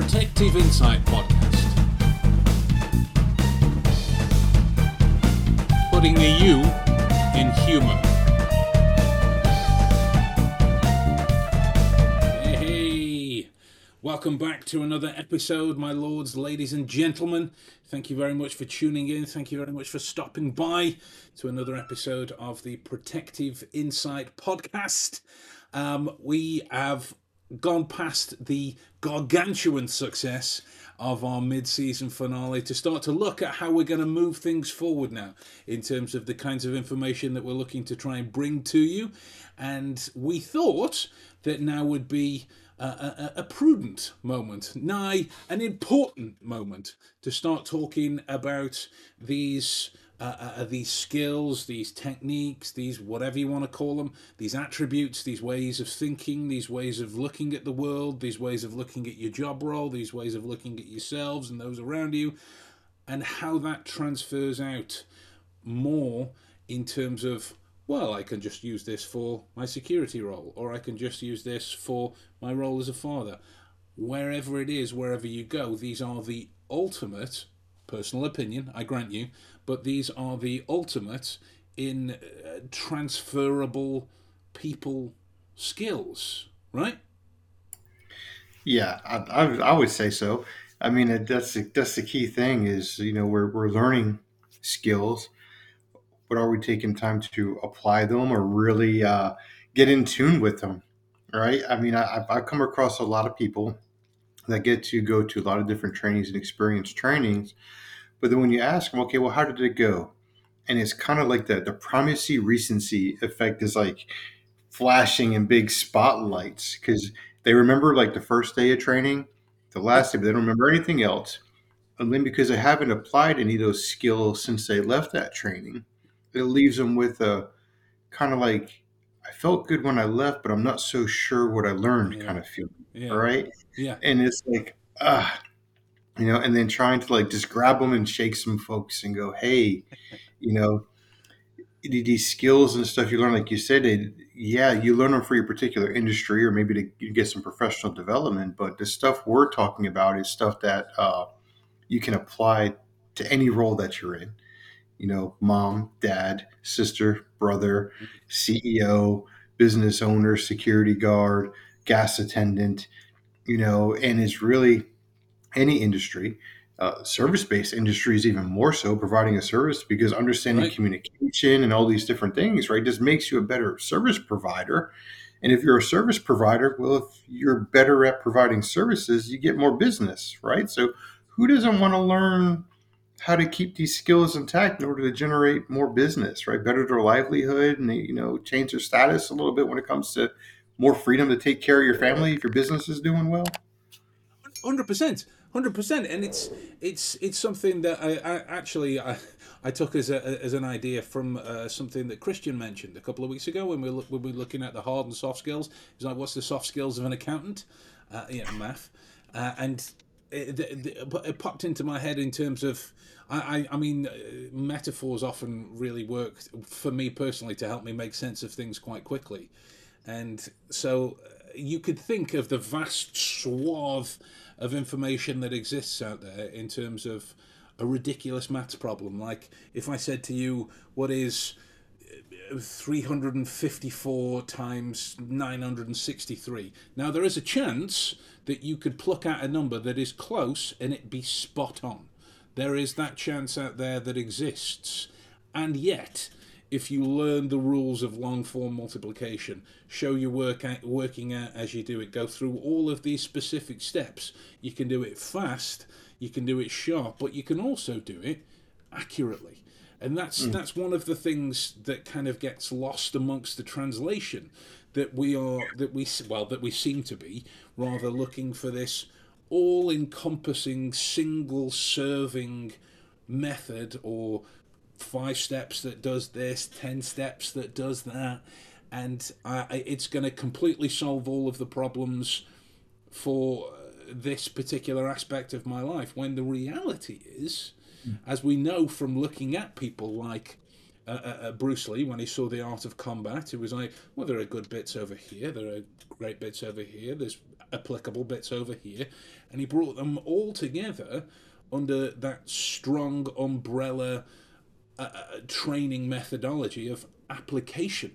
Protective Insight Podcast. Putting the U in humour. Hey, welcome back to another episode, my lords, ladies, and gentlemen. Thank you very much for tuning in. Thank you very much for stopping by to another episode of the Protective Insight Podcast. Um, we have gone past the gargantuan success of our mid-season finale to start to look at how we're going to move things forward now in terms of the kinds of information that we're looking to try and bring to you. And we thought that now would be a, a, a prudent moment, nigh an important moment, to start talking about these uh, uh, these skills, these techniques, these whatever you want to call them, these attributes, these ways of thinking, these ways of looking at the world, these ways of looking at your job role, these ways of looking at yourselves and those around you, and how that transfers out more in terms of well, I can just use this for my security role, or I can just use this for my role as a father. Wherever it is, wherever you go, these are the ultimate personal opinion, I grant you, but these are the ultimate in uh, transferable people skills, right? Yeah, I, I, I would say so. I mean, that's the, that's the key thing is you know we're we're learning skills, but are we taking time to apply them or really uh, get in tune with them? Right. I mean, I, I've come across a lot of people that get to go to a lot of different trainings and experience trainings, but then when you ask them, okay, well, how did it go? And it's kind of like that the primacy recency effect is like flashing in big spotlights because they remember like the first day of training, the last day, but they don't remember anything else. And then because they haven't applied any of those skills since they left that training, it leaves them with a kind of like I felt good when I left, but I'm not so sure what I learned Yeah. kind of feeling. Yeah. Right. Yeah. And it's like, ah, you know, and then trying to like just grab them and shake some folks and go, hey, you know, these skills and stuff you learn, like you said, it, yeah, you learn them for your particular industry or maybe to get some professional development. But the stuff we're talking about is stuff that uh, you can apply to any role that you're in. You know, mom, dad, sister, brother, CEO, business owner, security guard, gas attendant, you know, and it's really any industry. Uh, service-based industries even more so providing a service because understanding Right. communication and all these different things right just makes you a better service provider and if you're a service provider well if you're better at providing services you get more business right so who doesn't want to learn how to keep these skills intact in order to generate more business right better their livelihood and you know change their status a little bit when it comes to more freedom to take care of your family if your business is doing well Hundred percent, hundred percent, and it's it's it's something that I, I actually I, I took as a as an idea from uh, something that Christian mentioned a couple of weeks ago when we look, when we were looking at the hard and soft skills. He's like, "What's the soft skills of an accountant?" Uh, yeah, math, uh, and it, it, it popped into my head in terms of. I, I, I mean, uh, metaphors often really work for me personally to help me make sense of things quite quickly. And so uh, you could think of the vast swath of information that exists out there in terms of a ridiculous maths problem. Like if I said to you, what is uh, 354 times 963? Now, there is a chance that you could pluck out a number that is close and it be spot on. There is that chance out there that exists. And yet, if you learn the rules of long form multiplication, show your work out, working out as you do it, go through all of these specific steps, you can do it fast, you can do it sharp, but you can also do it accurately. And that's hmm. that's one of the things that kind of gets lost amongst the translation that we are that we well that we seem to be rather looking for this all encompassing single serving method or five steps that does this, ten steps that does that, and uh, it's going to completely solve all of the problems for this particular aspect of my life. When the reality is, as we know from looking at people like uh, uh, Bruce Lee when he saw the art of combat, it was like, well, there are good bits over here, there are great bits over here. There's applicable bits over here, and he brought them all together under that strong umbrella uh, uh training methodology of application.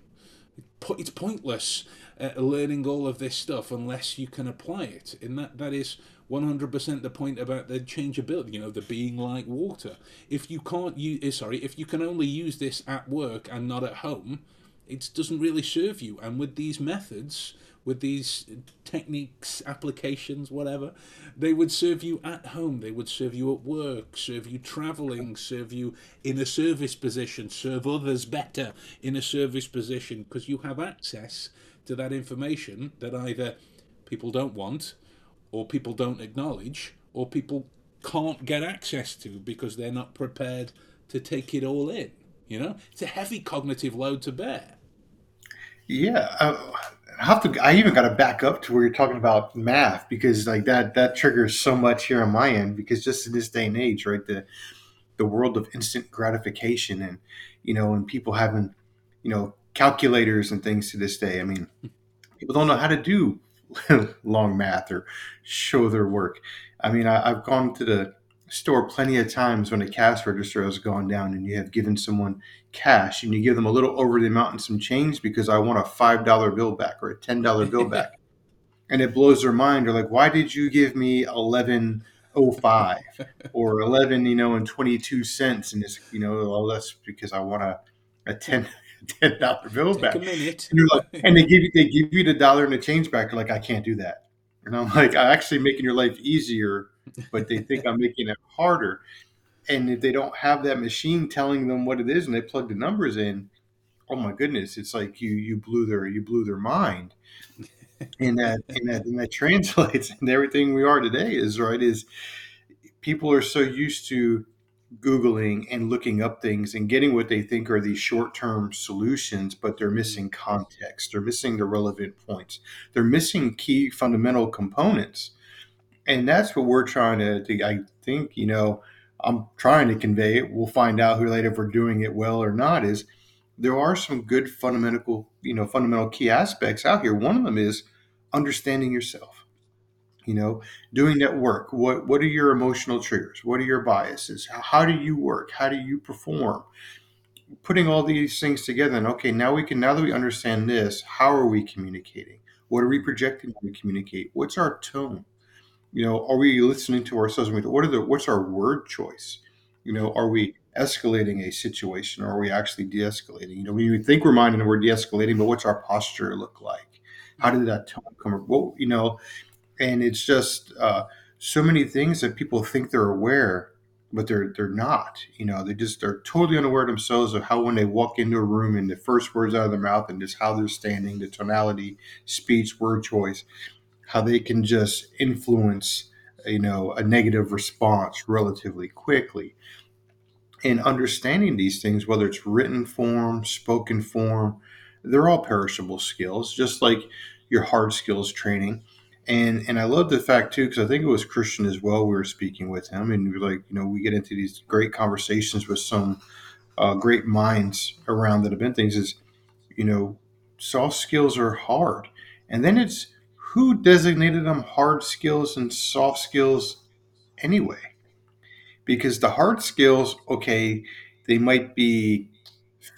It's pointless uh, learning all of this stuff unless you can apply it, and that that is 100% the point about the changeability, you know, the being like water. If you can't use, eh, sorry, if you can only use this at work and not at home, it doesn't really serve you. And with these methods, with these techniques, applications, whatever, they would serve you at home, they would serve you at work, serve you traveling, serve you in a service position, serve others better in a service position because you have access to that information that either people don't want or people don't acknowledge or people can't get access to because they're not prepared to take it all in. You know, it's a heavy cognitive load to bear. Yeah, uh, I have to. I even got to back up to where you're talking about math because like that that triggers so much here on my end because just in this day and age, right, the the world of instant gratification and you know, and people having you know calculators and things to this day. I mean, people don't know how to do long math or show their work. I mean, I, have gone to the store plenty of times when a cash register has gone down and you have given someone cash and you give them a little over the amount and some change because I want a five dollar bill back or a ten dollar bill back. and it blows their mind. They're like, why did you give me eleven oh five or eleven, you know, and twenty two cents? And it's you know, well that's because I want a, a ten ten dollar bill Take back. A minute. And, like, and, they give you they give you the dollar and the change back. You're like, I can't do that. And I'm like, I'm actually making your life easier, but they think I'm making it harder. And if they don't have that machine telling them what it is and they plug the numbers in, oh my goodness, it's like you you blew their you blew their mind. and that and that and that translates and everything we are today is right is people are so used to Googling and looking up things and getting what they think are these short term solutions, but they're mm-hmm. missing context. They're missing the relevant points. They're missing key fundamental components. And that's what we're trying to, to I think, you know, I'm trying to convey it. We'll find out who later if we're doing it well or not. Is there are some good fundamental, you know, fundamental key aspects out here. One of them is understanding yourself you know doing that work what what are your emotional triggers what are your biases how do you work how do you perform putting all these things together and okay now we can now that we understand this how are we communicating what are we projecting when we communicate what's our tone you know are we listening to ourselves what are the what's our word choice? You know are we escalating a situation or are we actually de-escalating? You know we think we're minding we're de-escalating but what's our posture look like? How did that tone come well you know and it's just uh, so many things that people think they're aware but they're they're not. You know they just they're totally unaware themselves of how when they walk into a room and the first words out of their mouth and just how they're standing the tonality speech word choice how they can just influence you know a negative response relatively quickly and understanding these things whether it's written form spoken form they're all perishable skills just like your hard skills training and and I love the fact too because I think it was Christian as well. We were speaking with him, and we are like, you know, we get into these great conversations with some uh, great minds around that have been things. Is you know, soft skills are hard, and then it's who designated them hard skills and soft skills anyway? Because the hard skills, okay, they might be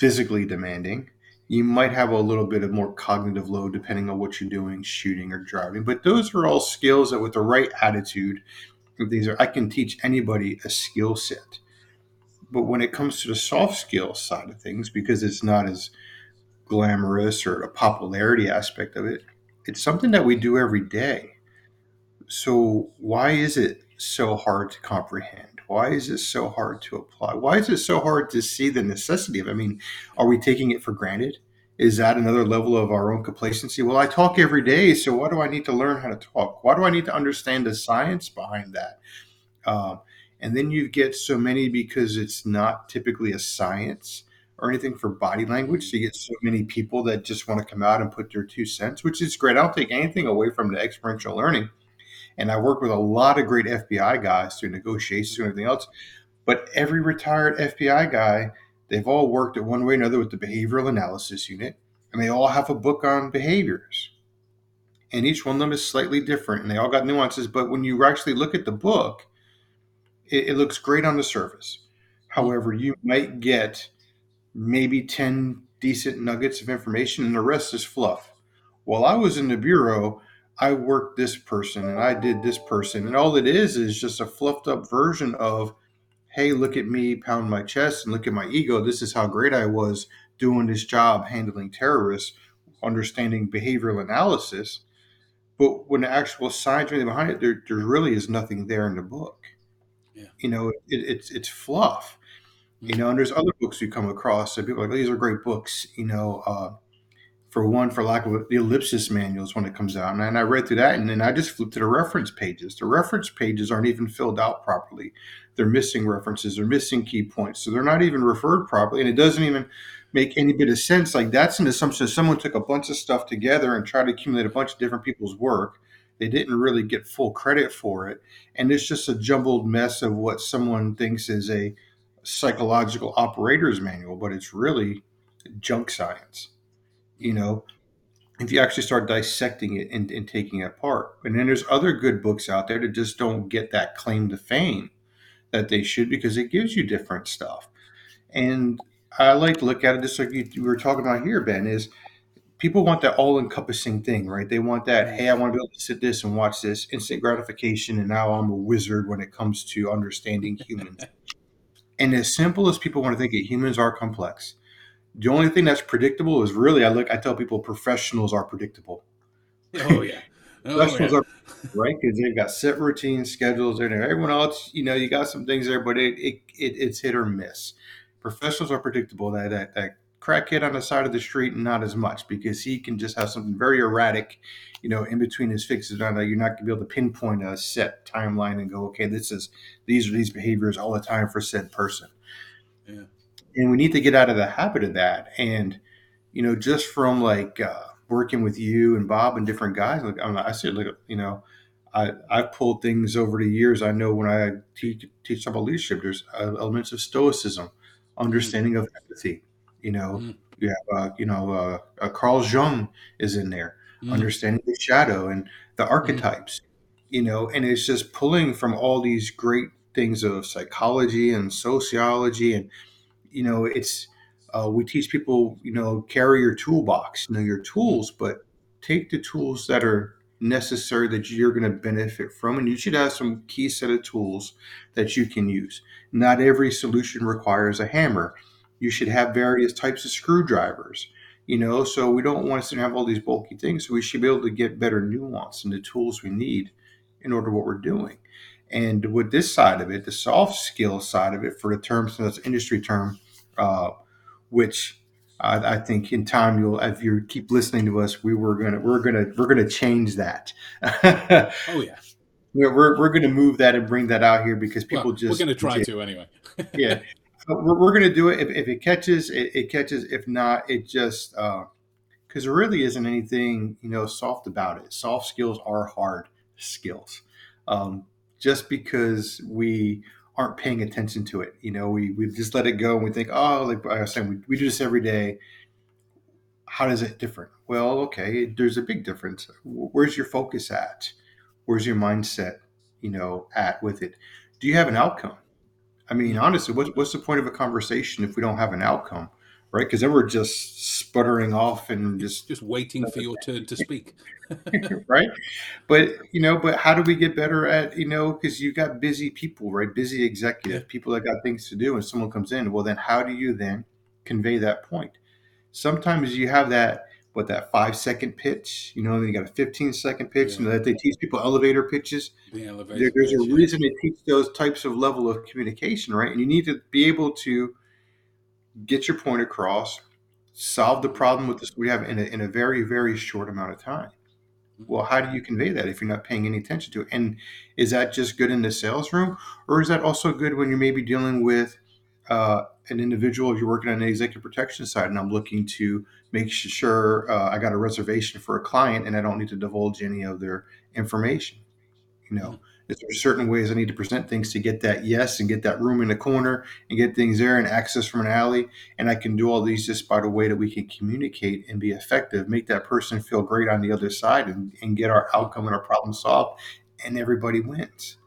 physically demanding you might have a little bit of more cognitive load depending on what you're doing, shooting or driving. But those are all skills that, with the right attitude, these are I can teach anybody a skill set. But when it comes to the soft skills side of things, because it's not as glamorous or a popularity aspect of it, it's something that we do every day. So why is it so hard to comprehend? Why is it so hard to apply? Why is it so hard to see the necessity of it? I mean, are we taking it for granted? Is that another level of our own complacency? Well, I talk every day, so why do I need to learn how to talk? Why do I need to understand the science behind that? Um, and then you get so many because it's not typically a science or anything for body language. Mm. So you get so many people that just want to come out and put their two cents, which is great. I don't take anything away from the experiential learning. And I work with a lot of great FBI guys through negotiations and everything else. But every retired FBI guy, they've all worked at one way or another with the behavioral analysis unit, and they all have a book on behaviors. and each one of them is slightly different, and they all got nuances. But when you actually look at the book, it, it looks great on the surface. However, you might get maybe 10 decent nuggets of information, and the rest is fluff. While I was in the bureau, I worked this person and I did this person, and all it is is just a fluffed up version of, hey, look at me pound my chest and look at my ego. This is how great I was doing this job handling terrorists, understanding behavioral analysis. But when the actual science behind it, there, there really is nothing there in the book. Yeah. You know, it, it's it's fluff. You know, and there's other books you come across that people are like, these are great books. You know, uh, for one, for lack of the ellipsis manuals when it comes out, and, and I read through that, and then I just flipped to the reference pages. The reference pages aren't even filled out properly. They're missing references. They're missing key points, so they're not even referred properly, and it doesn't even make any bit of sense. Like that's an assumption. Someone took a bunch of stuff together and tried to accumulate a bunch of different people's work. They didn't really get full credit for it, and it's just a jumbled mess of what someone thinks is a psychological operator's manual, but it's really junk science. You know, if you actually start dissecting it and, and taking it apart. And then there's other good books out there that just don't get that claim to fame that they should because it gives you different stuff. And I like to look at it just like you, you were talking about here, Ben, is people want that all encompassing thing, right? They want that, hey, I want to be able to sit this and watch this instant gratification, and now I'm a wizard when it comes to understanding humans. and as simple as people want to think it, humans are complex. The only thing that's predictable is really, I look, I tell people professionals are predictable. Oh yeah. Oh, professionals yeah. are right because they've got set routines, schedules. And everyone else, you know, you got some things there, but it, it, it it's hit or miss. Professionals are predictable. That that that crackhead on the side of the street, and not as much because he can just have something very erratic, you know, in between his fixes. Now you're not going to be able to pinpoint a set timeline and go, okay, this is these are these behaviors all the time for said person. Yeah. And we need to get out of the habit of that. And you know, just from like uh, working with you and Bob and different guys, like I'm, I said, like you know. I, I've pulled things over the years. I know when I teach, teach about leadership, there's uh, elements of stoicism, understanding of empathy. You know, Mm. you have, uh, you know, uh, uh, Carl Jung is in there, Mm. understanding the shadow and the archetypes. You know, and it's just pulling from all these great things of psychology and sociology, and you know, it's uh, we teach people, you know, carry your toolbox, you know, your tools, but take the tools that are necessary that you're going to benefit from, and you should have some key set of tools that you can use. Not every solution requires a hammer. You should have various types of screwdrivers. You know, so we don't want to have all these bulky things. So we should be able to get better nuance in the tools we need in order what we're doing. And with this side of it, the soft skill side of it, for the term, so that's industry term, uh, which I, I think in time you'll, if you keep listening to us, we were gonna, we're gonna, we're gonna change that. Oh yeah. we're, we're, we're gonna move that and bring that out here because people Well, just we're going to try to anyway. yeah. We're, we're going to do it. If, if it catches, it, it catches. If not, it just because there really isn't anything you know soft about it. Soft skills are hard skills. Um, just because we aren't paying attention to it, you know, we we just let it go and we think, oh, like I was saying, we, we do this every day. How does it different? Well, okay, there's a big difference. Where's your focus at? Where's your mindset, you know, at with it? Do you have an outcome? I mean, mm-hmm. honestly, what's, what's the point of a conversation if we don't have an outcome, right? Because then we're just sputtering off and just Just waiting for your turn to speak. right. But you know, but how do we get better at you know? Because you've got busy people, right? Busy executive people that got things to do, and someone comes in. Well, then how do you then convey that point? Sometimes you have that what that five second pitch, you know, then you got a 15 second pitch, Yeah. and that they teach people elevator pitches. The elevator. there, there's a pitch, yeah. reason to teach those types of level of communication, right? And you need to be able to get your point across, solve the problem with this we have in a, in a very very short amount of time. Well, how do you convey that if you're not paying any attention to it? And is that just good in the sales room, or is that also good when you're maybe dealing with uh, an individual? If you're working on the executive protection side, and I'm looking to make sure uh, I got a reservation for a client, and I don't need to divulge any of their information. You know, Is there certain ways I need to present things to get that yes and get that room in the corner and get things there and access from an alley? And I can do all these just by the way that we can communicate and be effective, make that person feel great on the other side and, and get our outcome and our problem solved, and everybody wins.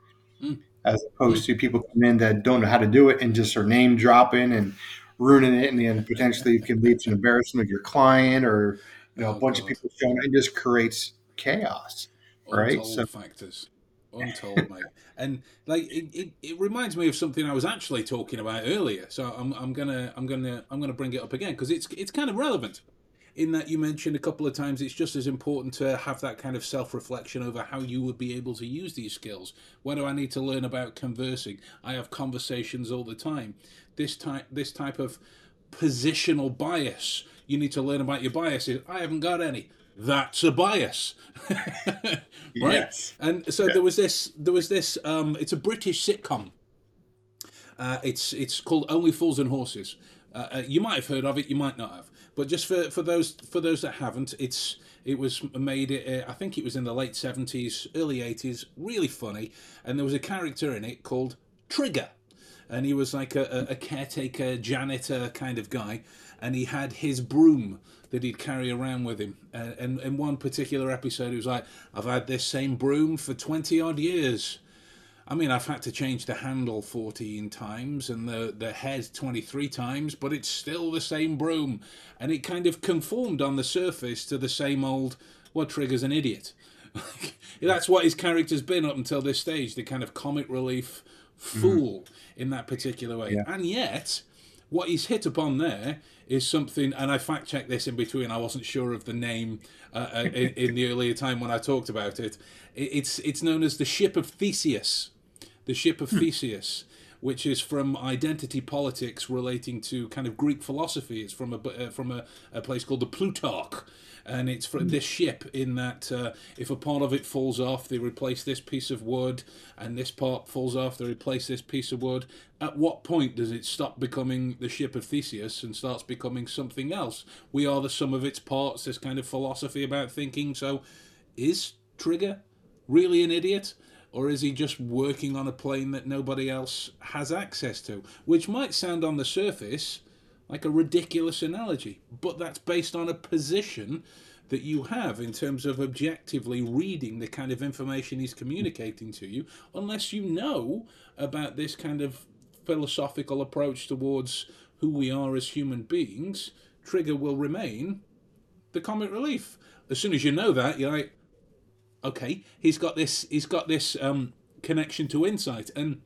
Mm. As opposed to people come in that don't know how to do it and just are name dropping and ruining it, and then potentially can lead to an embarrassment of your client or you know a bunch of people showing. It just creates chaos, right? So factors untold, mate. And like it, it, it reminds me of something I was actually talking about earlier. So I'm, I'm gonna I'm gonna I'm gonna bring it up again because it's it's kind of relevant. In that you mentioned a couple of times, it's just as important to have that kind of self reflection over how you would be able to use these skills. What do I need to learn about conversing? I have conversations all the time. This type this type of positional bias. You need to learn about your biases. I haven't got any that's a bias right yes. and so yeah. there was this there was this um it's a british sitcom uh, it's it's called only fools and horses uh, uh, you might have heard of it you might not have but just for for those for those that haven't it's it was made uh, i think it was in the late 70s early 80s really funny and there was a character in it called trigger and he was like a, a caretaker janitor kind of guy and he had his broom that he'd carry around with him. And, and in one particular episode, he was like, I've had this same broom for 20 odd years. I mean, I've had to change the handle 14 times and the, the head 23 times, but it's still the same broom. And it kind of conformed on the surface to the same old, what triggers an idiot. That's what his character's been up until this stage, the kind of comic relief fool mm-hmm. in that particular way. Yeah. And yet, what he's hit upon there is something, and I fact checked this in between. I wasn't sure of the name uh, uh in, in, the earlier time when I talked about it. It's it's known as the ship of Theseus, the ship of. Theseus, which is from identity politics relating to kind of Greek philosophy. It's from a uh, from a, a place called the Plutarch and it's for this ship in that uh, if a part of it falls off they replace this piece of wood and this part falls off they replace this piece of wood at what point does it stop becoming the ship of theseus and starts becoming something else we are the sum of its parts this kind of philosophy about thinking so is trigger really an idiot or is he just working on a plane that nobody else has access to which might sound on the surface like a ridiculous analogy, but that's based on a position that you have in terms of objectively reading the kind of information he's communicating to you, unless you know about this kind of philosophical approach towards who we are as human beings, Trigger will remain the comic relief. As soon as you know that, you're like, okay, he's got this. He's got this um, connection to insight, and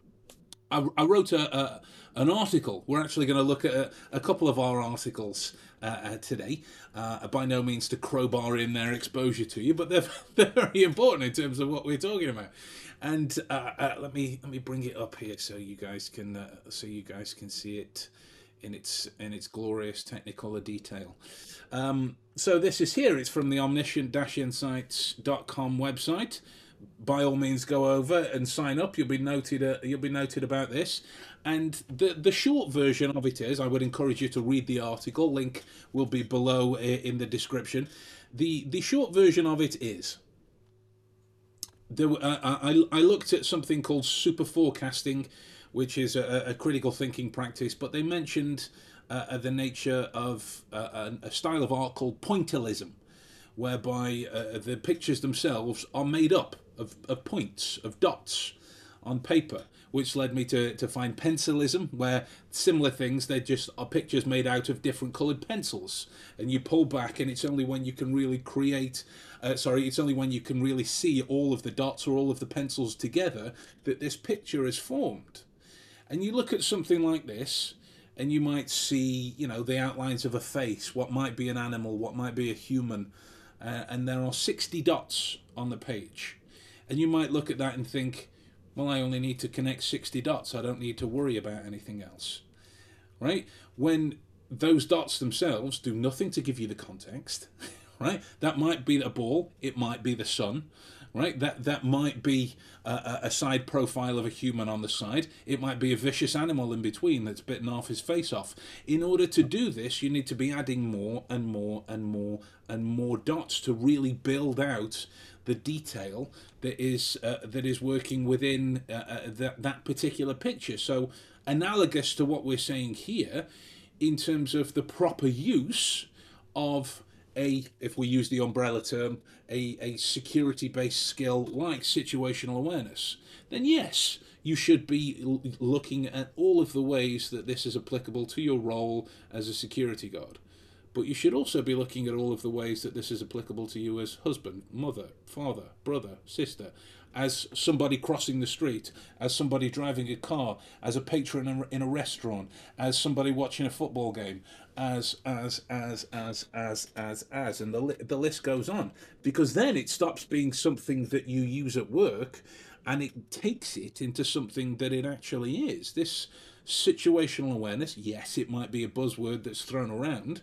I, I wrote a, a an article. We're actually going to look at a, a couple of our articles uh, uh, today. Uh, by no means to crowbar in their exposure to you, but they're, they're very important in terms of what we're talking about. And uh, uh, let me let me bring it up here so you guys can uh, so you guys can see it in its in its glorious technicolor detail. Um, so this is here. It's from the omniscient-insights.com website by all means go over and sign up. You'll be noted. Uh, you'll be noted about this. And the the short version of it is, I would encourage you to read the article. Link will be below in the description. the The short version of it is. There, uh, I I looked at something called super forecasting, which is a, a critical thinking practice. But they mentioned uh, the nature of uh, a, a style of art called pointillism, whereby uh, the pictures themselves are made up of, of points, of dots on paper, which led me to, to find pencilism, where similar things, they're just are pictures made out of different coloured pencils. And you pull back, and it's only when you can really create, uh, sorry, it's only when you can really see all of the dots or all of the pencils together that this picture is formed. And you look at something like this, and you might see, you know, the outlines of a face, what might be an animal, what might be a human, uh, and there are 60 dots on the page and you might look at that and think, well, I only need to connect 60 dots. I don't need to worry about anything else. Right? When those dots themselves do nothing to give you the context, right? That might be a ball, it might be the sun, right? That that might be a, a, side profile of a human on the side. It might be a vicious animal in between that's bitten off his face off. In order to do this, you need to be adding more and more and more and more dots to really build out the detail that is uh, that is working within uh, uh, that that particular picture. So analogous to what we're saying here, in terms of the proper use of a, if we use the umbrella term, a, a security based skill like situational awareness, then yes, you should be l- looking at all of the ways that this is applicable to your role as a security guard. But you should also be looking at all of the ways that this is applicable to you as husband, mother, father, brother, sister, as somebody crossing the street, as somebody driving a car, as a patron in a restaurant, as somebody watching a football game, as as as as as as as, and the the list goes on. Because then it stops being something that you use at work, and it takes it into something that it actually is. This situational awareness, yes, it might be a buzzword that's thrown around,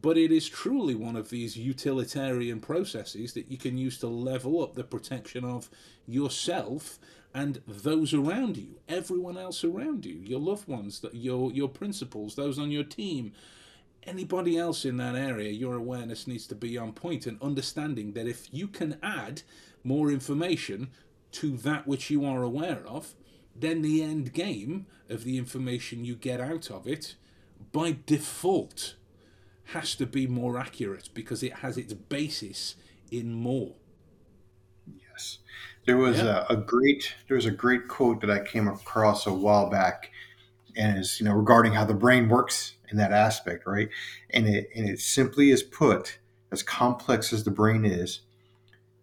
but it is truly one of these utilitarian processes that you can use to level up the protection of yourself and those around you, everyone else around you, your loved ones, your your principals, those on your team, anybody else in that area. Your awareness needs to be on point and understanding that if you can add more information to that which you are aware of, then the end game of the information you get out of it by default has to be more accurate because it has its basis in more. Yes, there was yeah. a, a, great there was a great quote that I came across a while back, and is you know regarding how the brain works in that aspect, right? And it and it simply is put as complex as the brain is,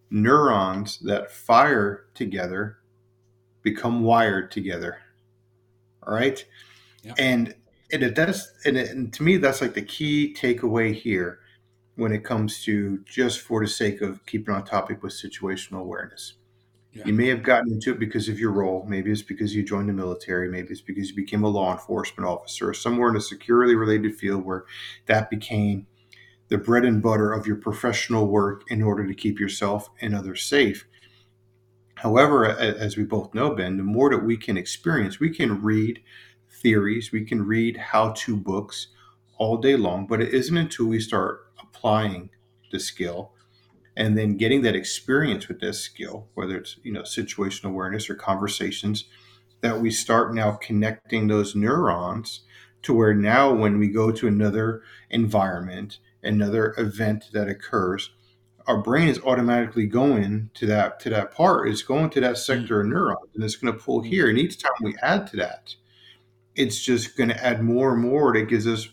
neurons that fire together become wired together. All right, yeah. and and it does and, it, and to me that's like the key takeaway here when it comes to just for the sake of keeping on topic with situational awareness yeah. you may have gotten into it because of your role. Maybe it's because you joined the military. Maybe it's because you became a law enforcement officer or somewhere in a security related field where that became the bread and butter of your professional work in order to keep yourself and others safe. However as we both know ben the more that we can experience we can read theories, we can read how to books all day long, but it isn't until we start applying the skill and then getting that experience with this skill, whether it's you know situational awareness or conversations, that we start now connecting those neurons to where now when we go to another environment, another event that occurs, our brain is automatically going to that to that part. It's going to that mm. sector of neurons, and it's going to pull mm. here. And each time we add to that, it's just going to add more and more that gives us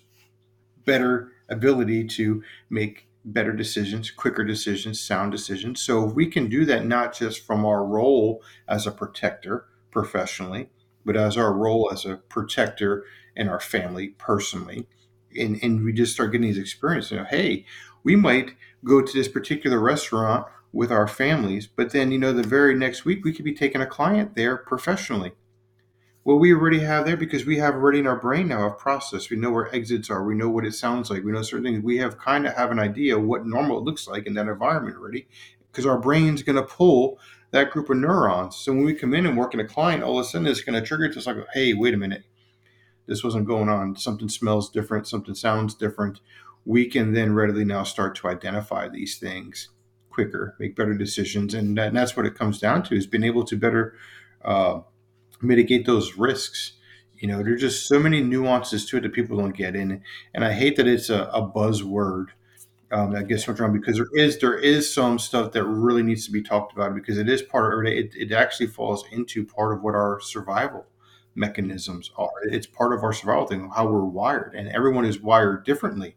better ability to make better decisions, quicker decisions, sound decisions. So we can do that not just from our role as a protector professionally, but as our role as a protector in our family personally. And, and we just start getting these experiences. You know, hey, we might go to this particular restaurant with our families, but then, you know, the very next week we could be taking a client there professionally well, we already have there because we have already in our brain now a process. We know where exits are. We know what it sounds like. We know certain things. We have kind of have an idea what normal looks like in that environment already, because our brain's going to pull that group of neurons. So when we come in and work in a client, all of a sudden it's going to trigger to us like, hey, wait a minute, this wasn't going on. Something smells different. Something sounds different. We can then readily now start to identify these things quicker, make better decisions, and, that, and that's what it comes down to: is being able to better. Uh, mitigate those risks. You know, there's just so many nuances to it that people don't get in, and I hate that it's a, a buzzword. Um, that gets wrong because there is there is some stuff that really needs to be talked about because it is part of it. It actually falls into part of what our survival mechanisms are. It's part of our survival thing, how we're wired, and everyone is wired differently.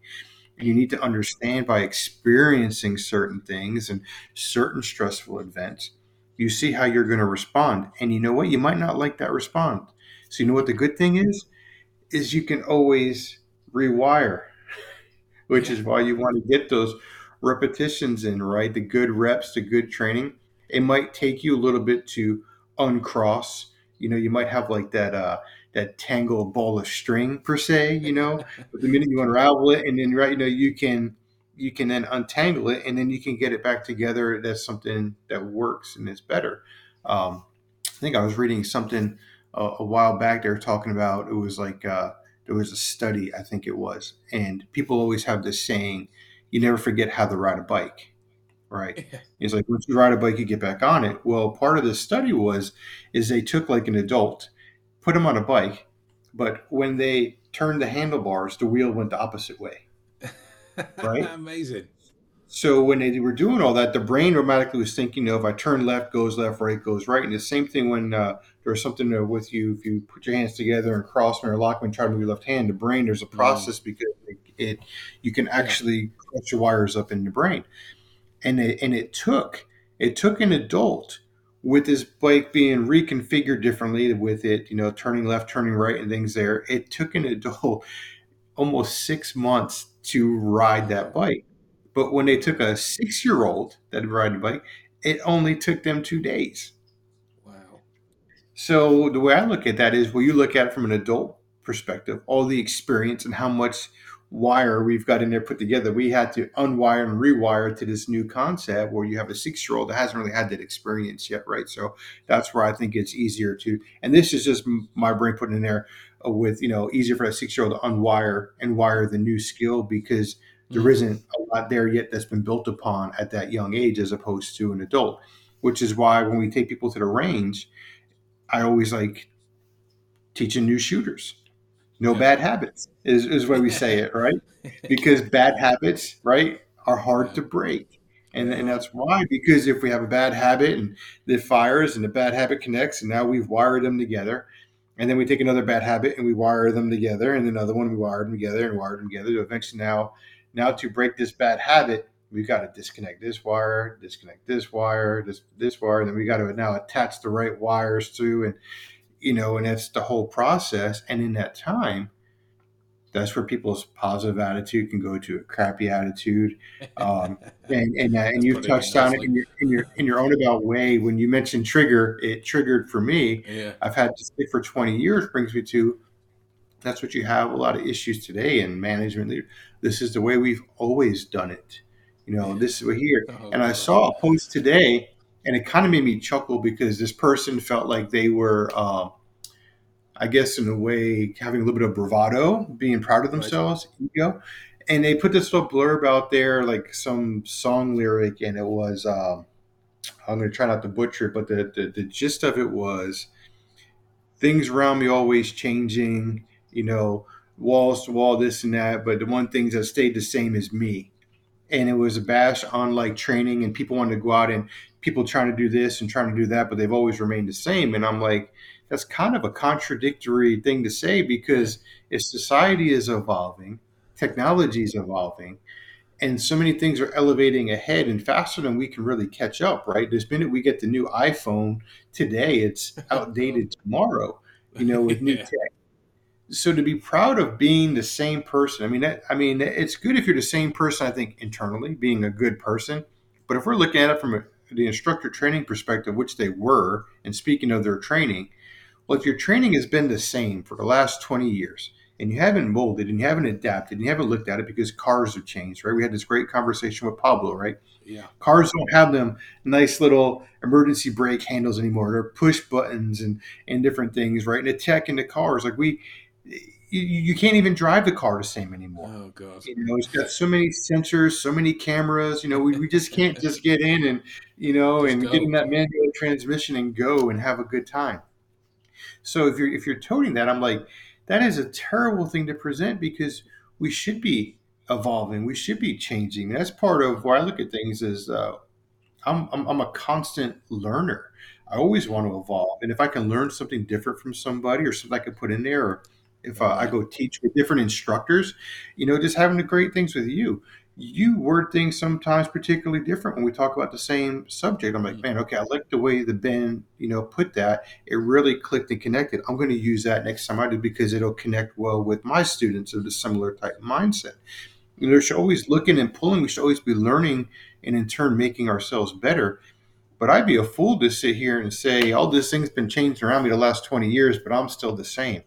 You need to understand by experiencing certain things and certain stressful events you see how you're going to respond. And you know what? You might not like that response. So you know what the good thing is? Is you can always rewire which is why you want to get those repetitions in right? The good reps the good training. It might take you a little bit to uncross. You know you might have like that uh that tangled ball of string per se you know? But the minute you unravel it and then right you know you can you can then untangle it and then you can get it back together. That's something that works and is better. Um, I think I was reading something a, a, while back. They were talking about it was like uh, there was a study, I think it was, and people always have this saying, "You never forget how to ride a bike." Right? It's like once you ride a bike, you get back on it. Well, part of the study was is they took like an adult, put him on a bike, but when they turned the handlebars, the wheel went the opposite way. Right? Amazing. So when they were doing all that, the brain automatically was thinking, you know, if I turn left, goes left, right, goes right. And the same thing when uh, there's something with you, if you put your hands together and cross them or lock them and try to move your left hand, the brain, there's a mm. process mm. because it, it, you can actually yeah. put your wires up in the brain. And it, and it took, it took an adult with this bike being reconfigured differently with it, you know, turning left, turning right and things there. It took an adult almost six months to ride that bike but when they took a six year old that ride a bike, it only took them two days. Wow. So the way I look at that is well, you look at it from an adult perspective, all the experience and how much wire we've got in there put together. We had to unwire and rewire to this new concept where you have a six year old that hasn't really had that experience yet, right? So that's where I think it's easier to, and this is just my brain putting in there with, you know, easier for a six year old to unwire and wire the new skill because there mm-hmm. not a lot there yet that's been built upon at that young age as opposed to an adult, which is why when we take people to the range, I always like teaching new shooters. No yeah. bad habits is, is why we say it, right? Because bad habits, right, are hard to break. And, and that's why, because if we have a bad habit and it fires and the bad habit connects, and now we've wired them together, and then we take another bad habit and we wire them together, and another one we wire them together and wire them together. To eventually, now now to break this bad habit, we've got to disconnect this wire, disconnect this wire, this this wire, and then we got to now attach the right wires to, and you know, and that's the whole process. And in that time, that's where people's positive attitude can go to a crappy attitude. Um, and and, uh, and you've touched on it in your, in your in your own about way. When you mentioned trigger, it triggered for me. Yeah. I've had to stick for 20 years. Brings me to that's what you have a lot of issues today in management. This is the way we've always done it. You know, this is we're here. Oh, and I saw a post today, and it kind of made me chuckle because this person felt like they were, uh, I guess, in a way, having a little bit of bravado, being proud of themselves, right. ego. And they put this little blurb out there, like some song lyric, and it was, uh, I'm going to try not to butcher it, but the, the, the gist of it was things around me always changing you know, walls to wall, this and that. But the one thing that stayed the same is me. And it was a bash on like training, and people wanted to go out and people trying to do this and trying to do that, but they've always remained the same. And I'm like, that's kind of a contradictory thing to say because if society is evolving, technology is evolving, and so many things are elevating ahead and faster than we can really catch up, right? This minute we get the new iPhone today, it's outdated tomorrow, you know, with new yeah. tech so to be proud of being the same person i mean that, i mean it's good if you're the same person i think internally being a good person. But if we're looking at it from a, the instructor training perspective which they were and speaking of their training well if your training has been the same for the last 20 years and you haven't molded and you haven't adapted and you haven't looked at it because cars have changed right? We had this great conversation with pablo right? Yeah. Cars don't have them nice little emergency brake handles anymore. They're push buttons and and different things right? And the tech in the cars like we you, you can't even drive the car the same anymore. Oh god! You know, it's got so many sensors, so many cameras. You know, we, we just can't just get in and you know just and go. get in that manual transmission and go and have a good time. So if you're if you're toting that, I'm like, that is a terrible thing to present because we should be evolving, we should be changing. That's part of why I look at things as uh, I'm, I'm I'm a constant learner. I always want to evolve, and if I can learn something different from somebody or something I can put in there. Or, if uh, I go teach with different instructors, you know, just having the great things with you. You word things sometimes particularly different when we talk about the same subject. I'm like, mm-hmm. man, okay, I like the way the Ben, you know, put that. It really clicked and connected. I'm going to use that next time I do because it'll connect well with my students of the similar type mindset. You know, should always looking and pulling. We should always be learning and in turn making ourselves better. But I'd be a fool to sit here and say all this thing's been changed around me the last 20 years, but I'm still the same.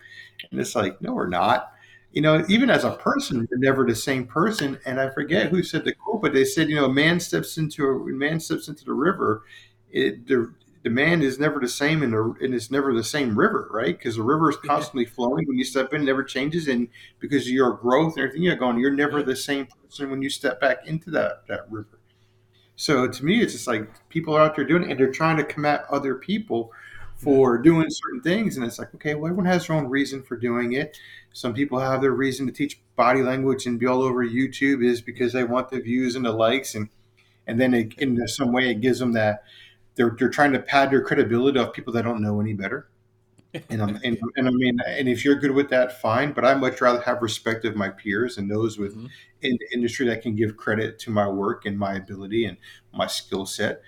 And it's like, no, we're not. you know, even as a person, you're never the same person. And I forget who said the quote, but they said, you know, a man steps into a man steps into the river. It, the, the man is never the same in the and it's never the same river, right? Because the river is constantly flowing. When you step in, it never changes, and because of your growth and everything you're going, you're never the same person when you step back into that that river. So to me, it's just like people are out there doing it, and they're trying to come at other people for doing certain things. And it's like, okay, well, everyone has their own reason for doing it. Some people have their reason to teach body language and be all over YouTube is because they want the views and the likes. And, and then it, in some way, it gives them that they're, they're trying to pad their credibility of people that don't know any better. And, I'm, and, and I mean, and if you're good with that, fine. But I much rather have respect of my peers and those with mm-hmm. in the industry that can give credit to my work and my ability and my skill set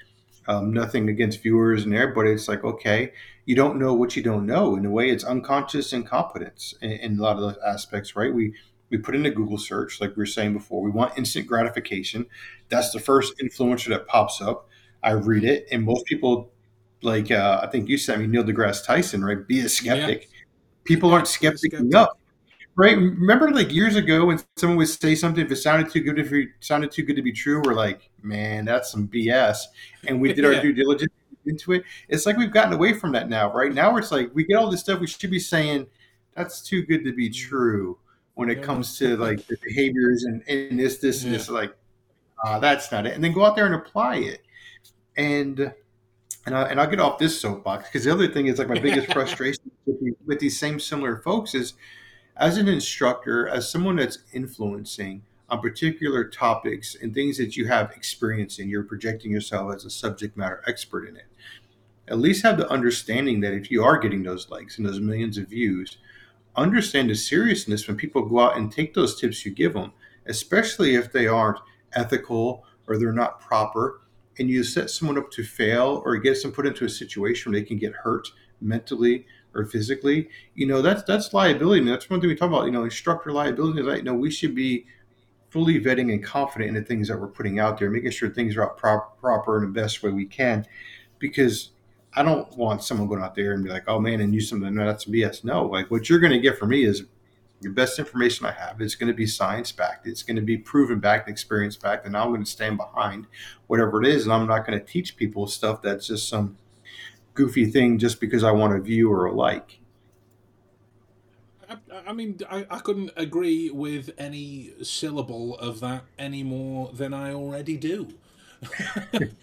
um, nothing against viewers and there, but it's like, okay, you don't know what you don't know. In a way, it's unconscious incompetence in, in a lot of those aspects, right? We we put in a Google search, like we were saying before. We want instant gratification. That's the first influencer that pops up. I read it, and most people, like uh, I think you said, me Neil deGrasse Tyson, right? Be a skeptic. Yeah. People aren't skeptic, skeptic enough right? Remember, like years ago, when someone would say something, if it sounded too good, if it sounded too good to be true, we're like, man, that's some BS, and we did our due diligence into it. It's like we've gotten away from that now, right? Now it's like we get all this stuff. We should be saying that's too good to be true when it comes to like the behaviors and, and this, this, and this. Like, uh, that's not it. And then go out there and apply it. And and, I, and I'll get off this soapbox because the other thing is like my biggest frustration with, the, with these same similar folks is as an instructor, as someone that's influencing on particular topics and things that you have experience in, you're projecting yourself as a subject matter expert in it. At least have the understanding that if you are getting those likes and those millions of views, understand the seriousness when people go out and take those tips you give them, especially if they aren't ethical or they're not proper, and you set someone up to fail or get them put into a situation where they can get hurt mentally or physically, you know, that's that's liability. that's one thing we talk about, you know, instructor liability is like, you know, we should be fully vetting and confident in the things that we're putting out there, making sure things are out proper in the best way we can. Because I don't want someone going out there and be like, oh man, and use something no, that's BS. No, like what you're going to get from me is the best information I have. is going to be science backed. It's going to be proven backed, and experience backed, and I'm going to stand behind whatever it is. And I'm not going to teach people stuff that's just some goofy thing just because I want a view or a like. I, I mean, I, I couldn't agree with any syllable of that any more than I already do. it,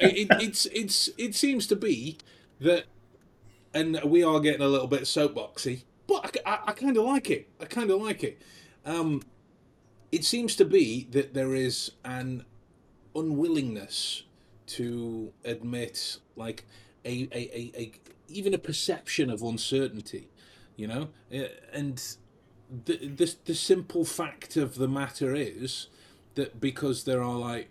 it, it's it's it seems to be that, and we are getting a little bit soapboxy, but I, I, I kind of like it. I kind of like it. Um, it seems to be that there is an unwillingness to admit, like, a, a, a, a even a perception of uncertainty, you know, uh, and the, the the simple fact of the matter is that because there are like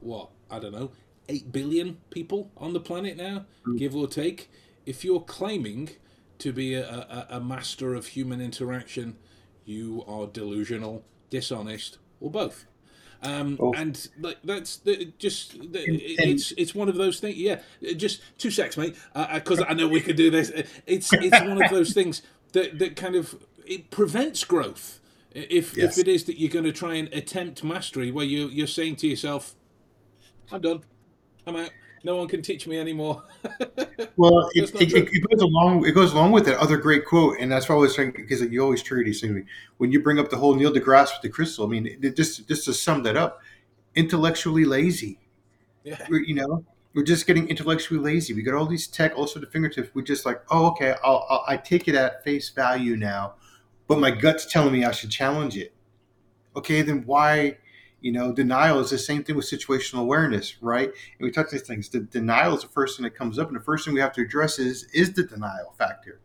what I don't know eight billion people on the planet now, mm. give or take, if you're claiming to be a, a, a master of human interaction, you are delusional, dishonest, or both. Um, oh. And like that's the, just the, it's it's one of those things. Yeah, just two secs, mate, because uh, I know we could do this. It's it's one of those things that that kind of it prevents growth. If yes. if it is that you're going to try and attempt mastery, where you you're saying to yourself, "I'm done, I'm out." No one can teach me anymore. well, it, it, it, goes along. It goes along with that other great quote, and that's why I was saying because you always treat these things. When you bring up the whole Neil deGrasse with the crystal, I mean, it, just just to sum that up, intellectually lazy. Yeah. We're, you know, we're just getting intellectually lazy. We got all these tech also the fingertips. We just like, oh, okay, I'll, I'll I take it at face value now, but my gut's telling me I should challenge it. Okay, then why? You know, denial is the same thing with situational awareness, right? And we touch these things. The denial is the first thing that comes up, and the first thing we have to address is is the denial factor.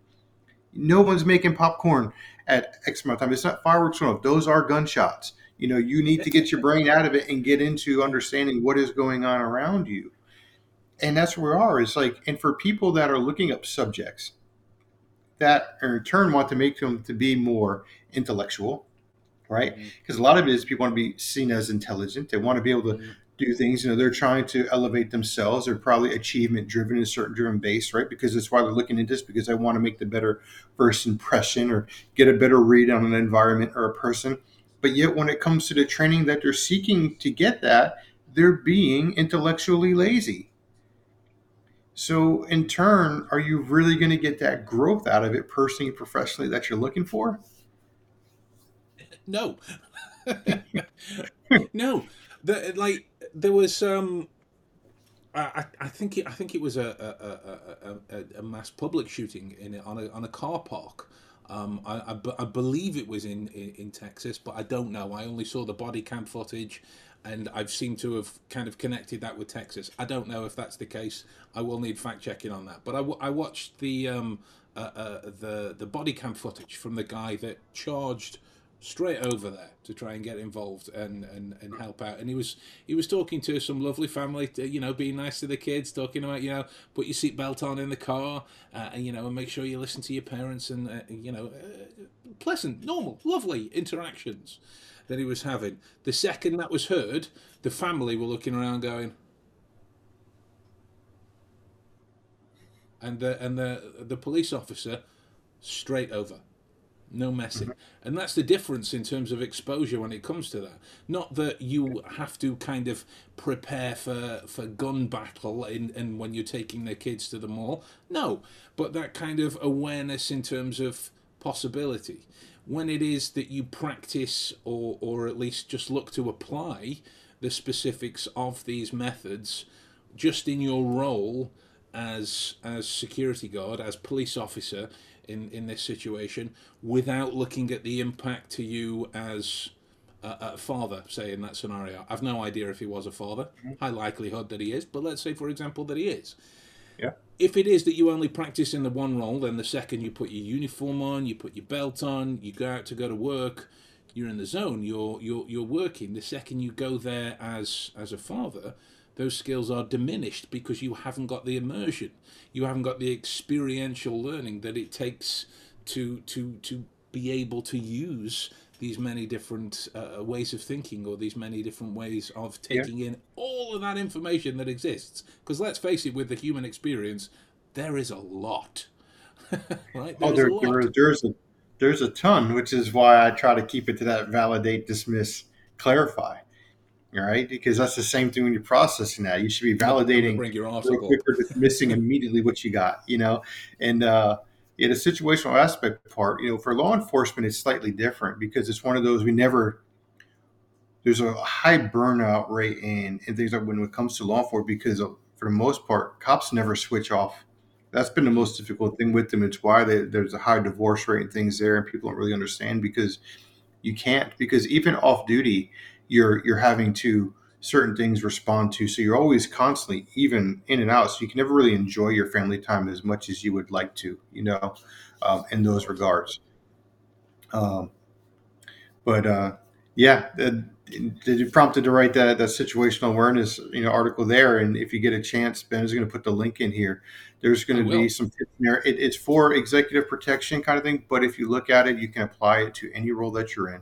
No one's making popcorn at X amount of time. It's not fireworks off; those are gunshots. You know, you need to get your brain out of it and get into understanding what is going on around you. And that's where we are. It's like, and for people that are looking up subjects that in turn want to make them to be more intellectual, right? Because mm-hmm. a lot of it is people want to be seen as intelligent. They want to be able to mm-hmm. do things. You know, they're trying to elevate themselves. They're probably achievement driven and certain driven base, right? Because that's why they're looking into this because they want to make the better first impression or get a better read on an environment or a person. But yet, when it comes to the training that they're seeking to get that, they're being intellectually lazy. So, in turn, are you really going to get that growth out of it personally, professionally that you're looking for? No. no. The, like there was um I, I think it, I think it was a a, a, a, a mass public shooting in on a on a car park. Um, I, I, I believe it was in, in, in Texas, but I don't know. I only saw the body cam footage, and I've seemed to have kind of connected that with Texas. I don't know if that's the case. I will need fact checking on that. But I, I watched the um, uh, uh, the the body cam footage from the guy that charged straight over there to try and get involved and, and, and help out. And he was he was talking to some lovely family, to, you know, being nice to the kids, talking about you know put your seatbelt on in the car, uh, and you know, and make sure you listen to your parents, and uh, you know, uh, pleasant, normal, lovely interactions that he was having. The second that was heard, the family were looking around, going. And the and the the police officer straight over no messing. And that's the difference in terms of exposure when it comes to that. Not that you have to kind of prepare for, for gun battle in, and when you're taking the kids to the mall. No, but that kind of awareness in terms of possibility. When it is that you practice or, or at least just look to apply the specifics of these methods just in your role as as security guard, as police officer, in in this situation without looking at the impact to you as a, a father, say in that scenario. I've no idea if he was a father. Mm-hmm. High likelihood that he is, but let's say, for example, that he is. Yeah. If it is that you only practice in the one role, then the second you put your uniform on, you put your belt on, you go out to go to work, you're in the zone. You're you're you're working. The second you go there as as a father, those skills are diminished because you haven't got the immersion. You haven't got the experiential learning that it takes to to to be able to use these many different uh, ways of thinking or these many different ways of taking yeah. in all of that information that exists. Because let's face it with the human experience there is a lot. Right? Oh, there, there, there's a there's a ton which is why i try to keep it to that validate dismiss clarify right? Because that's the same thing when you're processing that. You should be validating bring your article. dismissing immediately what you got, you know. And uh, yeah, the situational aspect part, you know, for law enforcement, it's slightly different because it's one of those we never. There's a high burnout rate in and things like when it comes to law enforcement because of, for the most part, cops never switch off. That's been the most difficult thing with them. It's why they, there's a high divorce rate and things there, and people don't really understand because you can't because even off duty you're you're having to certain things respond to. So you're always constantly even in and out. So you can never really enjoy your family time as much as you would like to, you know, um, in those regards. Um, but uh, yeah, did you prompted to write that that situational awareness you know article there? And if you get a chance, Ben is going to put the link in here. There's going to be some tips there. It, it's for executive protection kind of thing, but if you look at it, you can apply it to any role that you're in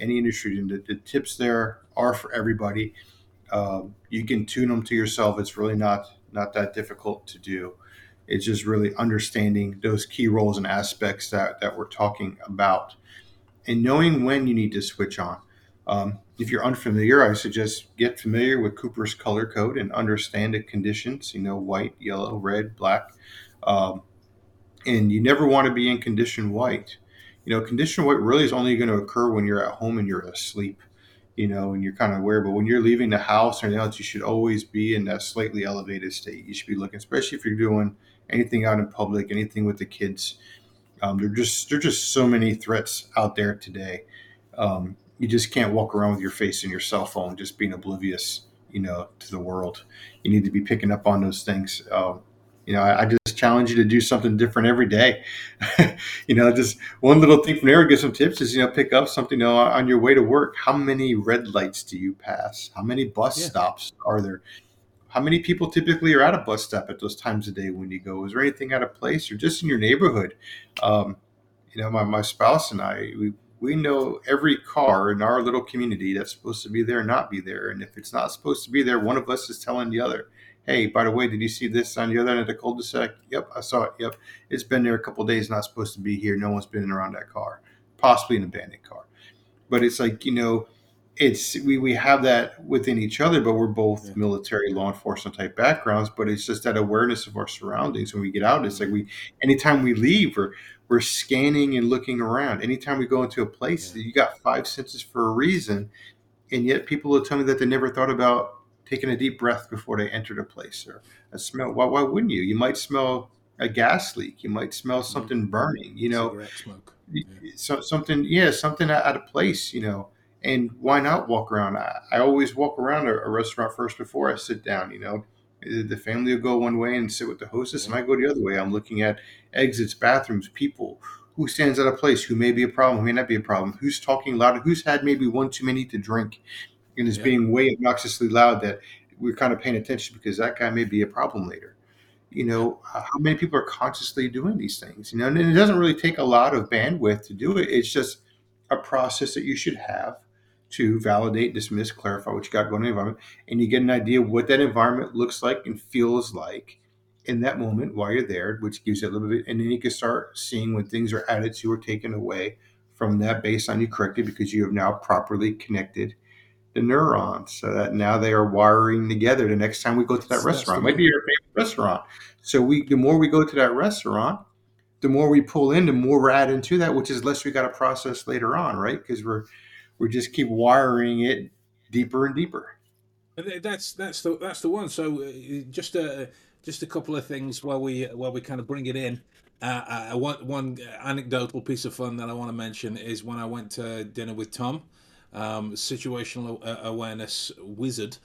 any industry. And the, the tips there are for everybody. Um, you can tune them to yourself. It's really not not that difficult to do. It's just really understanding those key roles and aspects that that we're talking about, and knowing when you need to switch on. Um, if you're unfamiliar, I suggest get familiar with Cooper's color code and understand the conditions. You know, white, yellow, red, black, um, and you never want to be in condition white you know, condition white really is only going to occur when you're at home and you're asleep, you know, and you're kind of aware. But when you're leaving the house or anything else, you should always be in that slightly elevated state. You should be looking, especially if you're doing anything out in public, anything with the kids. Um, there just there just so many threats out there today. Um, you just can't walk around with your face in your cell phone, just being oblivious, you know, to the world. You need to be picking up on those things. Um, you know, I, I, just challenge you to do something different every day. you know, just one little thing from there, get some tips is, you know, pick up something you know, on your way to work. How many red lights do you pass? How many bus yeah. stops are there? How many people typically are at a bus stop at those times of day when you go? Is there anything out of place or just in your neighborhood? Um, you know, my, my spouse and I, we, we know every car in our little community that's supposed to be there not be there. And if it's not supposed to be there, one of us is telling the other, hey, by the way, did you see this on the other end of the cul-de-sac? Yep, I saw it. Yep, it's been there a couple days, not supposed to be here. No one's been around that car, possibly an abandoned car. But it's like you know, it's we, we have that within each other, but we're both yeah. military, law enforcement type backgrounds. But it's just that awareness of our surroundings when we get out. It's like we anytime we leave, we're we're scanning and looking around. Anytime we go into a place, yeah. you got five senses for a reason, and yet people will tell me that they never thought about taking a deep breath before they entered a place or a smell. Why, why wouldn't you? You might smell a gas leak. You might smell mm-hmm. something burning. You know, smoke. Yeah. So, something, yeah, something out of place. You know, and why not walk around? I, I always walk around a, a, restaurant first before I sit down. You know, the family will go one way and sit with the hostess, yeah. and I go the other way. I'm looking at exits, bathrooms, people. Who stands out of place? Who may be a problem? Who may not be a problem? Who's talking loud? Who's had maybe one too many to drink? And is yeah. being way obnoxiously loud that we're kind of paying attention because that guy may be a problem later. You know, how many people are consciously doing these things? You know, and it doesn't really take a lot of bandwidth to do it. It's just a process that you should have to validate, dismiss, clarify what you got going on in the environment, and you get an idea of what that environment looks like and feels like in that moment while you're there, which gives you a little bit, and then you can start seeing when things are added to or taken away from that based on you correctly because you have now properly connected the neurons so that now they are wiring together the next time we go to that restaurant. Might be your favorite restaurant. So we the more we go to that restaurant, the more we pull in, the more we're adding to that, which is less we got to process later on, right? Because we're we just keep wiring it deeper and deeper. And that's that's the that's the one. So uh, just a just a couple of things while we while we kind of bring it in. Uh, I want one anecdotal piece of fun that I want to mention is when I went to dinner with Tom um, situational awareness wizard.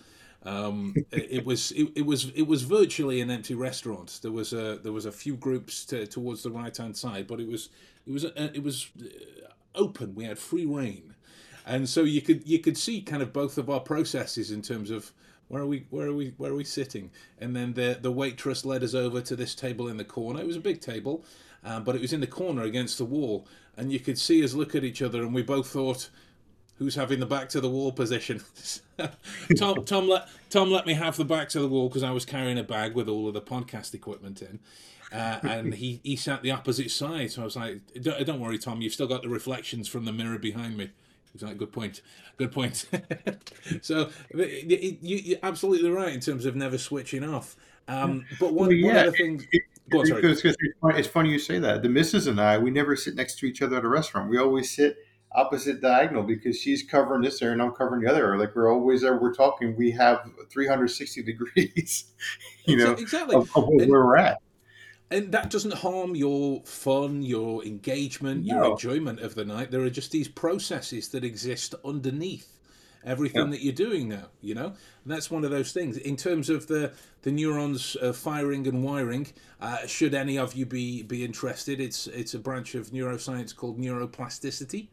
Um, it, was it, it, was it was virtually an empty restaurant. There was a there was a few groups to, towards the right hand side, but it was it was it was uh, open. We had free reign, and so you could you could see kind of both of our processes in terms of where are we where are we where are we sitting, and then the the waitress led us over to this table in the corner. It was a big table, um, but it was in the corner against the wall, and you could see us look at each other, and we both thought who's having the back to the wall position. Tom, Tom let Tom let me have the back to the wall because I was carrying a bag with all of the podcast equipment in, uh, and he he sat the opposite side. So I was like, "Don't, don't worry, Tom. You've still got the reflections from the mirror behind me." He's like, "Good point. Good point." so you, are absolutely right in terms of never switching off. Um, but one, well, yeah. one of the things. On, it's, it's funny you say that. The missus and I, we never sit next to each other at a restaurant. We always sit opposite diagonal because she's covering this area and I'm covering the other area. Like we're always there, we're talking, we have 360 degrees, you know, exactly of, of where we're at. And that doesn't harm your fun, your engagement, no. your enjoyment of the night. There are just these processes that exist underneath everything yeah. that you're doing now you know and that's one of those things in terms of the the neurons uh, firing and wiring uh, should any of you be be interested it's it's a branch of neuroscience called neuroplasticity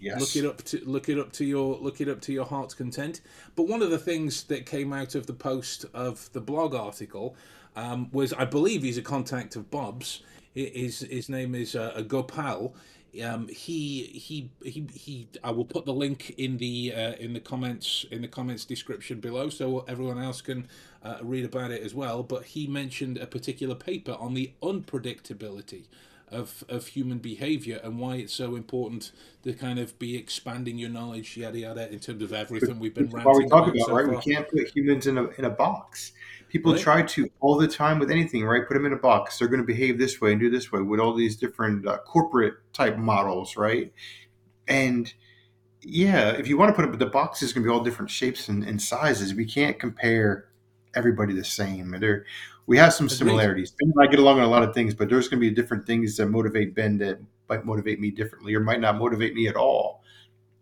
Yes. Look it up to look it up to your look it up to your heart's content. But one of the things that came out of the post of the blog article um, was, I believe, he's a contact of Bob's. His his name is uh, Gopal. Um, he he he he. I will put the link in the uh, in the comments in the comments description below, so everyone else can uh, read about it as well. But he mentioned a particular paper on the unpredictability of, of human behavior and why it's so important to kind of be expanding your knowledge, yada yada, in terms of everything we've been ranting we talk about, so right? Far. We can't put humans in a in a box. People right. try to all the time with anything, right? Put them in a box. They're going to behave this way and do this way with all these different uh, corporate type models, right? And yeah, if you want to put it, but the box is going to be all different shapes and, and sizes. We can't compare everybody the same. There, we have some similarities. Ben and I get along on a lot of things, but there's going to be different things that motivate Ben that might motivate me differently or might not motivate me at all.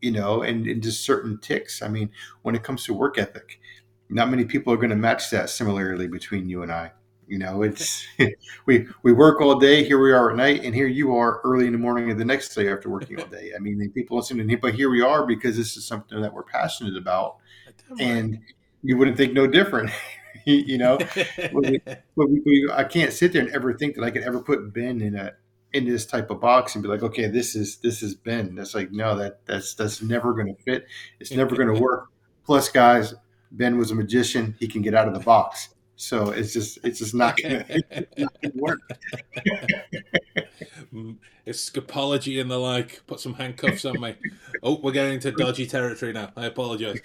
You know, and, and just certain ticks. I mean, when it comes to work ethic, not many people are going to match that similarly between you and I. You know, it's we we work all day. Here we are at night, and here you are early in the morning of the next day after working all day. I mean, people listen to me, but here we are because this is something that we're passionate about, and you wouldn't think no different. you know, we, we, we, I can't sit there and ever think that I could ever put Ben in a in this type of box and be like, okay, this is this is Ben. That's like, no, that that's that's never going to fit. It's never going to work. Plus, guys, Ben was a magician. He can get out of the box. So it's just it's just not going to work. Mm, Escapology and the like. Put some handcuffs on me. Oh, we're getting into dodgy territory now. I apologize.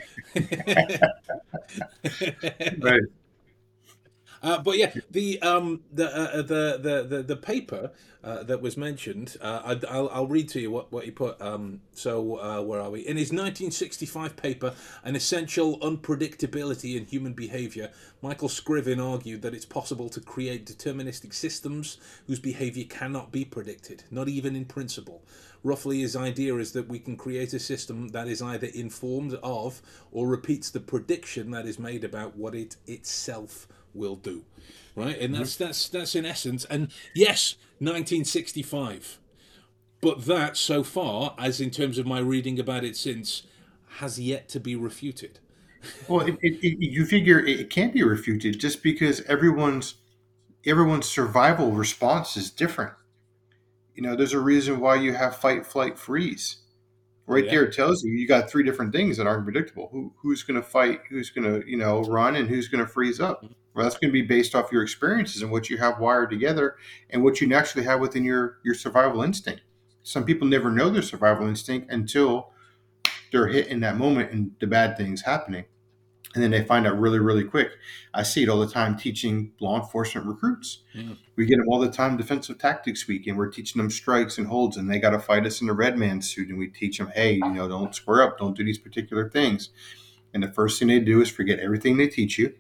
right. Uh, but yeah, the um the uh, the, the the the paper uh, that was mentioned, uh, I, will I'll read to you what what he put. Um, so uh, where are we? In his 1965 paper, "An Essential Unpredictability in Human Behavior," Michael Scriven argued that it's possible to create deterministic systems whose behavior cannot be predicted, not even in principle. Roughly, his idea is that we can create a system that is either informed of or repeats the prediction that is made about what it itself will do, right? And that's mm-hmm. that's that's in essence. And yes, 1965, but that so far, as in terms of my reading about it since, has yet to be refuted. well, it, it, it, you figure it can't be refuted just because everyone's everyone's survival response is different. You know, there's a reason why you have fight, flight, freeze right yeah. there tells you you got three different things that aren't predictable who, who's going to fight who's going to you know run and who's going to freeze up mm-hmm. well that's going to be based off your experiences and what you have wired together and what you naturally have within your your survival instinct some people never know their survival instinct until they're hit in that moment and the bad things happening and then they find out really really quick. I see it all the time teaching law enforcement recruits. Mm. we get them all the time defensive tactics week and we're teaching them strikes and holds and they got to fight us in a red man suit and we teach them hey you know don't square up don't do these particular things. And the first thing they do is forget everything they teach you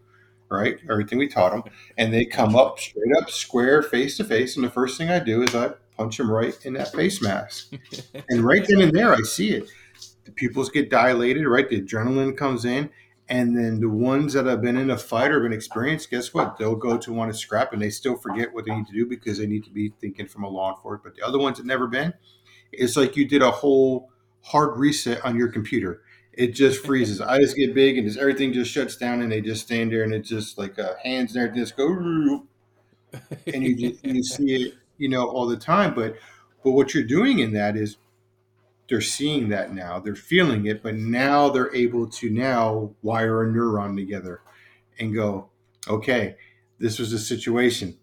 right? Everything we taught them and they come up straight up square face to face and the first thing i do is i punch them right in that face mask. And right then and there i see it. The pupils get dilated right? The adrenaline comes in and then the ones that have been in a fight or been experienced, guess what? They'll go to want to scrap and they still forget what they need to do because they need to be thinking from a law enforcement. But the other ones that never been, it's like you did a whole hard reset on your computer. It just freezes. Eyes get big and just everything just shuts down and they just stand there and it just like uh, hands there just go and you just, you see it, you know, all the time. But but what you're doing in that is they're seeing that now. They're feeling it but now they're able to now wire a neuron together and go okay this was a situation.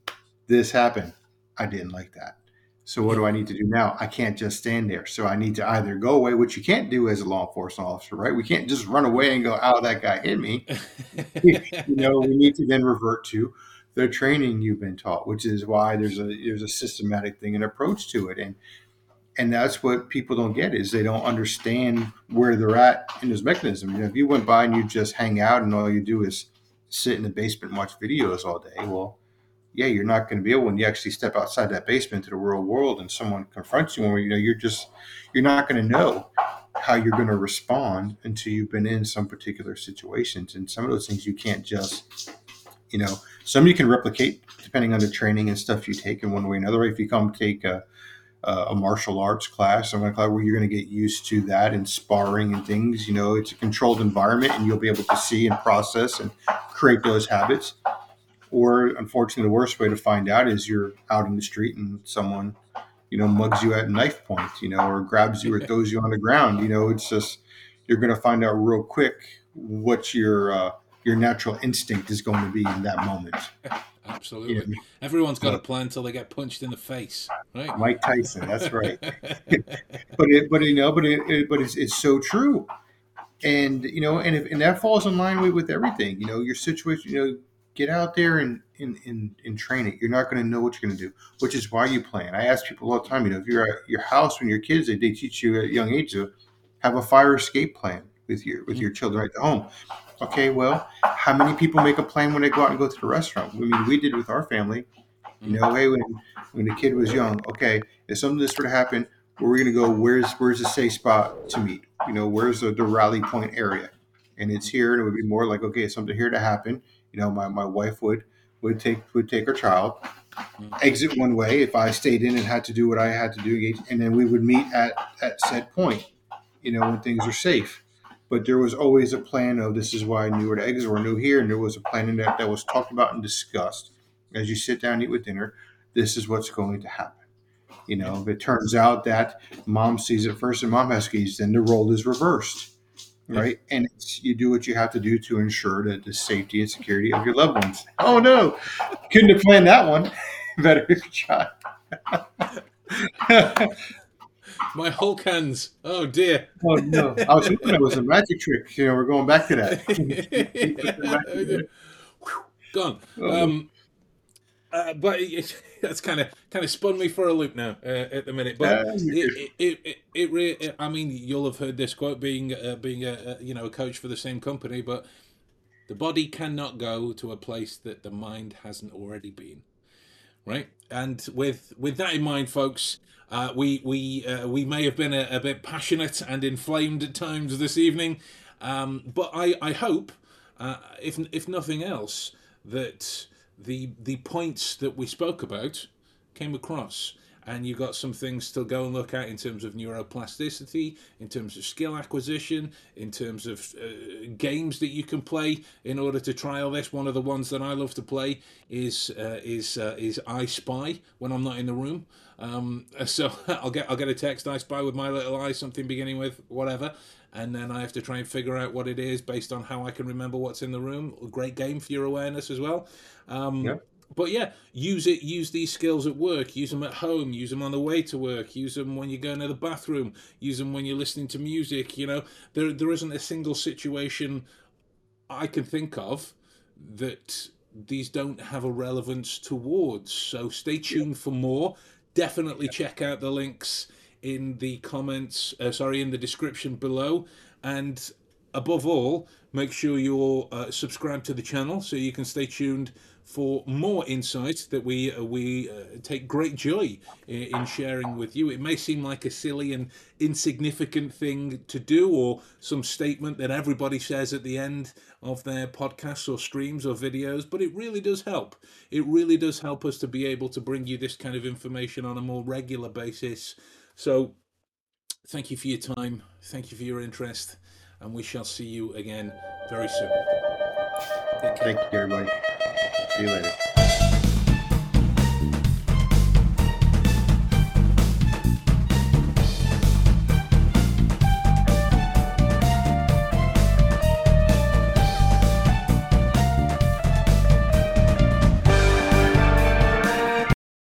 This happened. I didn't like that. So what do i need to do now? I can't just stand there. So i need to either go away which you can't do as a law enforcement officer right? We can't just run away and go oh that guy hit me. You know we need to then revert to the training you've been taught which is why there's a there's a systematic thing and approach to it. And and that's what people don't get is they don't understand where they're at in this mechanism. You know, if you went by and you just hang out and all you do is sit in the basement and watch videos all day, well, yeah, you're not going to be able when you actually step outside that basement to the real world and someone confronts you, where you know you're just you're not going to know how you're going to respond until you've been in some particular situations. And some of those things you can't just, you know, some you can replicate depending on the training and stuff you take in one way or another. If you come take a uh, a martial arts class, some kind of class where you're going to get used to that and sparring and things. You know, it's a controlled environment, and you'll be able to see and process and create those habits. Or, unfortunately, the worst way to find out is you're out in the street and someone, you know, mugs you at knife point, you know, or grabs you or throws you on the ground. You know, it's just you're going to find out real quick what your uh, your natural instinct is going to be in that moment. Absolutely. Yeah. Everyone's got a plan until they get punched in the face, right? Mike Tyson, that's right. but it, but you know, but it, it but it's, it's so true, and you know, and if and that falls in line with with everything. You know, your situation. You know, get out there and and and, and train it. You're not going to know what you're going to do, which is why you plan. I ask people all the time. You know, if you're at your house when you're kids, they, they teach you at a young age to have a fire escape plan with your with mm-hmm. your children at home Okay, well, how many people make a plan when they go out and go to the restaurant? I mean, we did with our family. You know, hey, when when the kid was young, okay, if something this were to happen, we're gonna go? Where's where's the safe spot to meet? You know, where's the, the rally point area? And it's here, and it would be more like, okay, something here to happen. You know, my, my wife would would take would take her child, exit one way if I stayed in and had to do what I had to do, and then we would meet at at said point. You know, when things are safe but there was always a plan of this is why where the exit were, knew here, and there was a plan in that that was talked about and discussed as you sit down and eat with dinner. This is what's going to happen. You know, if it turns out that mom sees it first and mom has keys, then the role is reversed, right? And it's, you do what you have to do to ensure that the safety and security of your loved ones. Oh no, couldn't have planned that one. Better shot. My Hulk hands. Oh dear. Oh no! I was hoping it was a magic trick. You know, we're going back to that. Gone. Um, uh, but it, that's kind of kind of spun me for a loop now uh, at the minute. But Uh, it, it, it, it, re- I mean, you'll have heard this quote being uh, being a, a you know a coach for the same company, but the body cannot go to a place that the mind hasn't already been, right? And with with that in mind, folks, uh, we we uh, we may have been a, a bit passionate and inflamed at times this evening, um, but I I hope, uh, if if nothing else, that the the points that we spoke about came across and you've got some things to go and look at in terms of neuroplasticity in terms of skill acquisition in terms of uh, games that you can play in order to trial this one of the ones that i love to play is uh, is uh, is i spy when i'm not in the room um, so i'll get i'll get a text i spy with my little eye something beginning with whatever and then I have to try and figure out what it is based on how I can remember what's in the room. Great game for your awareness as well. Um, Yep. But yeah, use it. Use these skills at work. Use them at home. Use them on the way to work. Use them when you're going to the bathroom. Use them when you're listening to music. You know, there there isn't a single situation I can think of that these don't have a relevance towards. So stay tuned for more. Definitely check out the links in the comments, uh, sorry, in the description below. And above all, make sure you're uh, subscribed to the channel so you can stay tuned for more insights that we uh, we uh, take great joy in, in sharing with you. It may seem like a silly and insignificant thing to do, or some statement that everybody says at the end of their podcasts or streams or videos, but it really does help. It really does help us to be able to bring you this kind of information on a more regular basis. So, thank you for your time. Thank you for your interest, and we shall see you again very soon. Thank you, everybody. See you later.